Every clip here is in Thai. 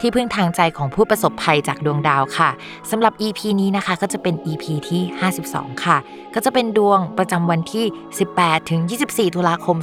ที่พึ่งทางใจของผู้ประสบภัยจากดวงดาวค่ะสำหรับ EP นี้นะคะก็จะเป็น EP ที่ 52 ค่ะ ก็จะเป็นดวงประจำวันที่ 18 ถึง 24 ตุลาคม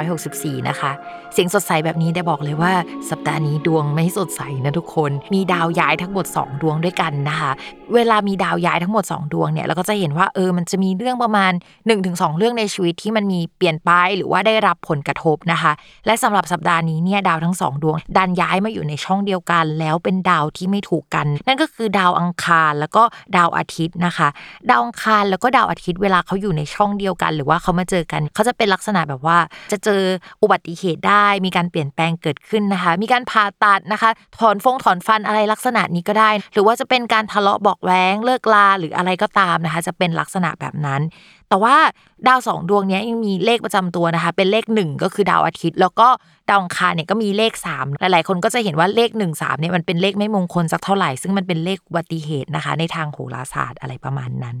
2564 นะคะ เสียงสดใสแบบนี้ได้บอกเลยว่า สัปดาห์นี้ดวงไม่สดใสนะทุกคน มีดาวย้ายทั้งหมด 2 ดวงด้วยกันนะคะ เวลามีดาวย้ายทั้งหมด 2 ดวงเนี่ยเราก็จะเห็นว่าเออมันจะมีเรื่องประมาณ 1-2 เรื่องในชีวิตที่มันมีเปลี่ยนไปหรือว่าได้รับผลกระทบนะคะ และสำหรับสัปดาห์นี้เนี่ยดาวทั้ง 2 ดวงดันย้ายมาอยู่ในช่องเดียวกัน แล้วเป็นดาวที่ไม่ถูกกัน นั่นก็คือดาวอังคารแล้วก็ดาวอาทิตย์นะคะ ดาวอังคารแล้วก็ดาวอาทิตย์เวลาเขาอยู่ในช่องเดียวกัน หรือว่าเขามาเจอกันเขาจะเป็นลักษณะแบบว่า จะเจออุบัติเหตุได้ มีการเปลี่ยนแปลงเกิดขึ้นนะคะ มีการผ่าตัดนะคะ ถอนฟงถอนฟันอะไรลักษณะนี้ก็ได้ หรือว่าจะเป็นการทะเลาะบอกแว้งเลิกลาหรืออะไรก็ตามนะคะ จะเป็นลักษณะแบบนั้น แต่ว่าดาวสองดวงนี้ยังมีเลขประจำตัวนะคะ เป็นเลขหนึ่งก็คือดาวอาทิตย์ แล้วก็ดาวอังคารเนี่ยก็มีเลข3หลายๆ คนก็จะเห็นว่าเลข1 3เนี่ยมันเป็นเลขไม่มงคลสักเท่าไหร่ ซึ่งมันเป็นเลขอุบัติเหตุนะคะ ในทางโหราศาสตร์อะไรประมาณนั้น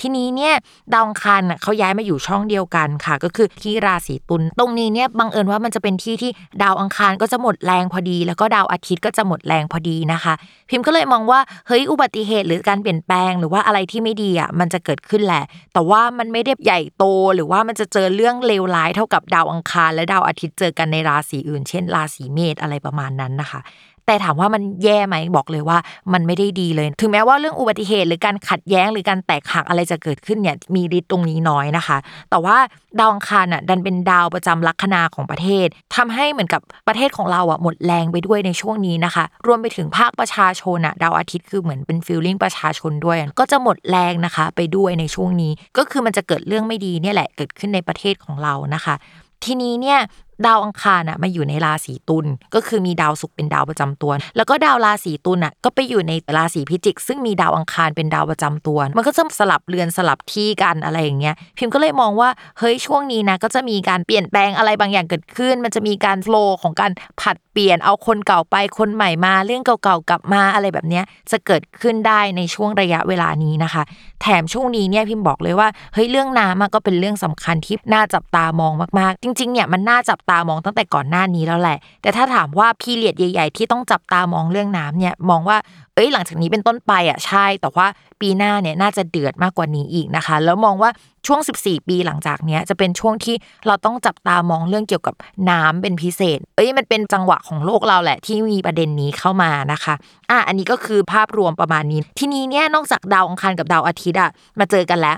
ทีนี้เนี่ยดาวอังคารเขาย้ายมาอยู่ช่องเดียวกันค่ะ ก็คือที่ราศีตุลตรงนี้เนี่ยบังเอิญว่ามันจะเป็นที่ที่ดาวอังคารก็จะหมดแรงพอดี แล้วก็ดาวอาทิตย์ก็จะหมดแรงพอดีนะคะ พิมพ์ก็เลยมองว่าเฮ้ยอุบัติเหตุหรือการเปลี่ยนแปลง หรือว่าอะไรที่ไม่ดีอะมันจะเกิดขึ้นแหละ แต่ว่ามันไม่ได้ใหญ่โต หรือว่ามันจะเจอเรื่องเลวร้ายเท่ากับดาวอังคาร และดาวอาทิตย์เจอกันในราศีอื่น เช่น ราศีเมษอะไรประมาณนั้นนะคะ แต่ถามว่ามันแย่ไหมบอกเลยว่ามันไม่ได้ดีเลย ถึงแม้ว่าเรื่องอุบัติเหตุหรือการขัดแย้งหรือการแตกหักอะไรจะเกิดขึ้นเนี่ยมีฤทธิ์ตรงนี้น้อยนะคะ แต่ว่าดาวอังคารอะดันเป็นดาวประจำลัคนาของประเทศทำให้เหมือนกับประเทศของเราอะหมดแรงไปด้วยในช่วงนี้นะคะ รวมไปถึงภาคประชาชนอะดาวอาทิตย์คือเหมือนเป็นฟิลลิ่งประชาชนด้วย ก็จะหมดแรงนะคะไปด้วยในช่วงนี้ ก็คือมันจะเกิดเรื่องไม่ดีเนี่ยแหละเกิดขึ้นในประเทศของเรานะคะ ทีนี้เนี่ยดาวอังคารอะมาอยู่ในราศีตุลก็คือมีดาวศุกร์เป็นดาวประจำตัว แล้วก็ดาวราศีตุลอะก็ไปอยู่ในราศีพิจิก ซึ่งมีดาวอังคารเป็นดาวประจำตัว มันก็จะสลับเรือนสลับที่กันอะไรอย่างเงี้ยพิมก็เลยมองว่าเฮ้ยช่วงนี้นะก็จะมีการเปลี่ยนแปลงอะไรบางอย่างเกิดขึ้น มันจะมีการโฟลของการผัดเปลี่ยนเอาคนเก่าไปคนใหม่มา เรื่องเก่าๆกลับมาอะไรแบบเนี้ยจะเกิดขึ้นได้ในช่วงระยะเวลานี้นะคะ แถมช่วงนี้เนี่ยพิมบอกเลยว่าเฮ้ยเรื่องน้ำก็เป็นเรื่องสำคัญที่น่าจับตามองมากๆ จริงๆเนี่ยมันน่าจับตามองตั้งแต่ก่อนหน้านี้แล้วแหละ แต่ถ้าถามว่าพีเรียดใหญ่ ๆ ที่ต้องจับตามองเรื่องน้ำเนี่ยมองว่าเอ้ยหลังจากนี้เป็นต้นไปอะใช่ แต่ว่าปีหน้าเนี่ยน่าจะเดือดมากกว่านี้อีกนะคะ แล้วมองว่าช่วง 14 ปีหลังจากเนี้ยจะเป็นช่วงที่เราต้องจับตามองเรื่องเกี่ยวกับน้ำเป็นพิเศษ เอ้ยมันเป็นจังหวะของโลกเราแหละที่มีประเด็นนี้เข้ามานะคะ อะอันนี้ก็คือภาพรวมประมาณนี้ ทีนี้เนี่ยนอกจากดาวอังคารกับดาวอาทิตย์อะมาเจอกันแล้ว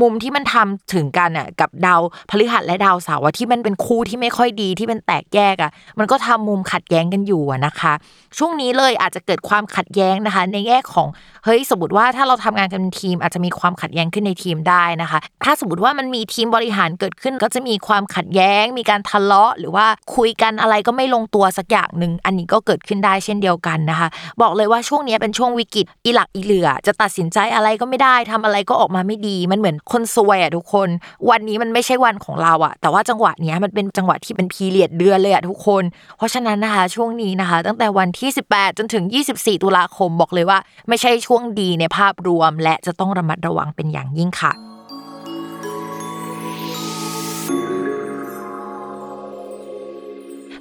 มุมที่มันทำถึงกันอะกับดาวพฤหัสและดาวเสาร์ที่มันเป็นคู่ที่ไม่ค่อยดีที่เป็นแตกแยกอะมันก็ทำมุมขัดแย้งกันอยู่นะคะ ช่วงนี้เลยอาจจะเกิดความขัดแย้งนะคะ ในแง่ของเฮ้ยสมมติว่าถ้าเราทำงานกันเป็นทีม อาจจะมีความขัดแย้งขึ้นในทีมได้นะคะ ถ้าสมมติว่ามันมีทีมบริหารเกิดขึ้น ก็จะมีความขัดแย้ง มีการทะเลาะ หรือว่าคุยกันอะไรก็ไม่ลงตัวสักอย่างหนึ่งอันนี้ก็เกิดขึ้นได้เช่นเดียวกันนะคะ บอกเลยว่าช่วงนี้เป็นช่วงวิกฤตอีหลักอีเหลือ จะตัดสินใจอะไรก็ไม่ได้ทำอะไรก็ออกมาไม่ดีมันเหมือนคนสวยอะทุกคน วันนี้มันไม่ใช่วันของเราอะ แต่ว่าจังหวะนี้มันเป็นจังหวะที่เป็นพีเรียดเดือนเลยอะทุกคน เพราะฉะนั้นนะคะช่วงนี้นะคะ ตั้งแต่วันที่ 18 จนถึง 24 ตุลาคมบอกเลยว่า ไม่ใช่ช่วงดีในภาพรวม และจะต้องระมัดระวังเป็นอย่างยิ่งค่ะ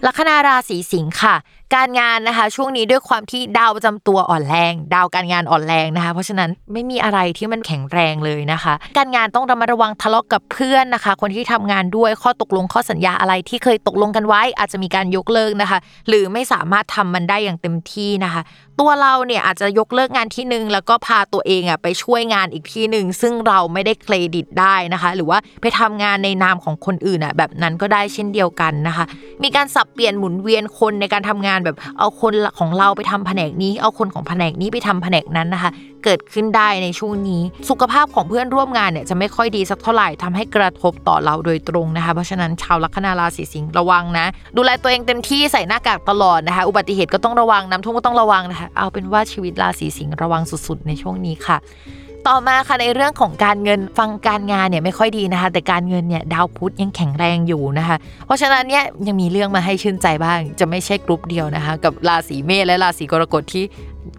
ลัคนาราศีสิงค์ค่ะ การงานนะคะ ช่วงนี้ด้วยความที่ดาวประจำตัวอ่อนแรง ดาวการงานอ่อนแรงนะคะ เพราะฉะนั้นไม่มีอะไรที่มันแข็งแรงเลยนะคะ การงานต้องระมัดระวังทะเลาะกับเพื่อนนะคะ คนที่ทำงานด้วยข้อตกลงข้อสัญญาอะไรที่เคยตกลงกันไว้ อาจจะมีการยกเลิกนะคะ หรือไม่สามารถทำมันได้อย่างเต็มที่นะคะ ตัวเราเนี่ยอาจจะยกเลิกงานที่หนึ่งแล้วก็พาตัวเองอะไปช่วยงานอีกที่หนึ่งซึ่งเราไม่ได้เครดิตได้นะคะ หรือว่าไปทำงานในนามของคนอื่นอะแบบนั้นก็ได้เช่นเดียวกันนะคะ มีการสับเปลี่ยนหมุนเวียนคนในการทำงานแบบเอาคนของเราไปทำแผนกนี้ เอาคนของแผนกนี้ไปทำแผนกนั้นนะคะ เกิดขึ้นได้ในช่วงนี้ สุขภาพของเพื่อนร่วมงานเนี่ยจะไม่ค่อยดีสักเท่าไหร่ทำให้กระทบต่อเราโดยตรงนะคะ เพราะฉะนั้นชาวลัคนาราศีสิงห์ระวังนะ ดูแลตัวเองเต็มที่ใส่หน้ากากตลอดนะคะ อุบัติเหตุก็ต้องระวังน้ำท่วมก็ต้องระวังนะคะเอาเป็นว่าชีวิตราศีสิงห์ระวังสุดๆ ในช่วงนี้ค่ะ ต่อมาค่ะในเรื่องของการเงินฟังการงานเนี่ยไม่ค่อยดีนะคะ แต่การเงินเนี่ยดาวพุธยังแข็งแรงอยู่นะคะ เพราะฉะนั้นเนี่ยยังมีเรื่องมาให้ชื่นใจบ้าง จะไม่ใช่กรุ๊ปเดียวนะคะ กับราศีเมษและราศีกรกฎที่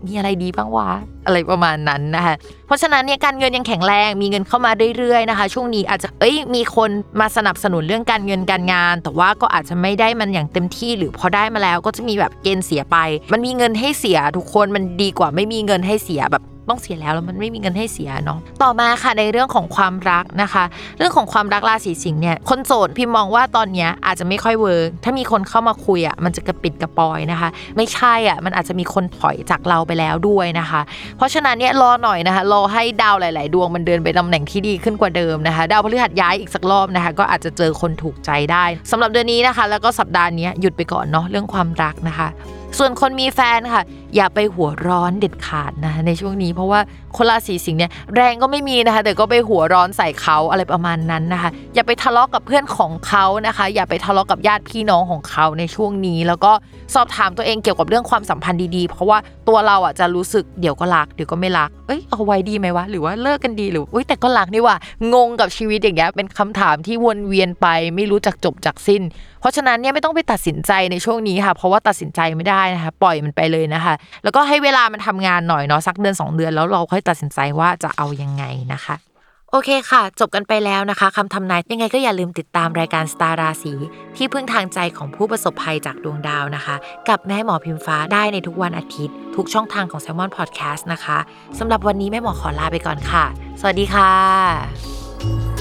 มีอะไรดีบ้างวะอะไรประมาณนั้นนะคะ เพราะฉะนั้นเนี่ยการเงินยังแข็งแรงมีเงินเข้ามาเรื่อยๆนะคะ ช่วงนี้อาจจะเอ้ยมีคนมาสนับสนุนเรื่องการเงินการงาน แต่ว่าก็อาจจะไม่ได้มันอย่างเต็มที่หรือพอได้มาแล้วก็จะมีแบบเกณฑ์เสียไป มันมีเงินให้เสียทุกคนมันดีกว่าไม่มีเงินให้เสียแบบ ต้องเสียแล้วแล้วมันไม่มีเงินให้เสียเนาะต่อมาค่ะในเรื่องของความรักนะคะ เรื่องของความรักราศีสิงห์เนี่ยคนโสดพิมมองว่าตอนเนี้ยอาจจะไม่ค่อยเวิร์กถ้ามีคนเข้ามาคุยอะมันจะกระปิดกระปอยนะคะ ไม่ใช่อะมันอาจจะมีคนถอยจากเราไปแล้วด้วยนะคะ เพราะฉะนั้นเนี่ยรอหน่อยนะคะรอให้ดาวหลาย ๆ ดวงมันเดินไปตำแหน่งที่ดีขึ้นกว่าเดิมนะคะ ดาวพฤหัสย้ายอีกสักรอบนะคะ ก็อาจจะเจอคนถูกใจได้สำหรับเดือนนี้นะคะ แล้วก็สัปดาห์นี้หยุดไปก่อนเนาะเรื่องความรักนะคะ ส่วนคนมีแฟนค่ะ อย่าไปหัวร้อนเด็ดขาดนะในช่วงนี้เพราะว่าคนราศีสิงห์เนี่ยแรงก็ไม่มีนะคะ แต่ก็ไปหัวร้อนใส่เขาอะไรประมาณนั้นนะคะ อย่าไปทะเลาะกับเพื่อนของเขานะคะ อย่าไปทะเลาะกับญาติพี่น้องของเขาในช่วงนี้ แล้วก็สอบถามตัวเองเกี่ยวกับเรื่องความสัมพันธ์ดีๆ เพราะว่าตัวเราอะจะรู้สึกเดี๋ยวก็รักเดี๋ยวก็ไม่รักเอ้ยเอาไว้ดีไหมวะหรือว่าเลิกกันดีหรืออุ้ยแต่ก็รักนี่ว่างงกับชีวิตอย่างเงี้ยเป็นคำถามที่วนเวียนไปไม่รู้จักจบจากสิ้น ราะฉะนั้นเนี่ยไม่ต้องไปตัดสินใจในช่วงนี้ค่ะ เพราะว่าตัดสินใจไม่ได้นะคะ ปล่อยมันไปเลยนะคะ แล้วก็ให้เวลามันทำงานหน่อยเนาะสักเดือน 2 เดือนแล้วเราค่อยตัดสินใจว่าจะเอายังไงนะคะโอเคค่ะ จบกันไปแล้วนะคะคำทำนายยังไงก็อย่าลืมติดตามรายการสตาราศีที่พึ่งทางใจของผู้ประสบภัยจากดวงดาวนะคะ กับแม่หมอพิมฟ้าได้ในทุกวันอาทิตย์ ทุกช่องทางของ s ซ l m o n Podcast นะคะสำหรับวันนี้แม่หมอขอลาไปก่อนค่ะ สวัสดีค่ะ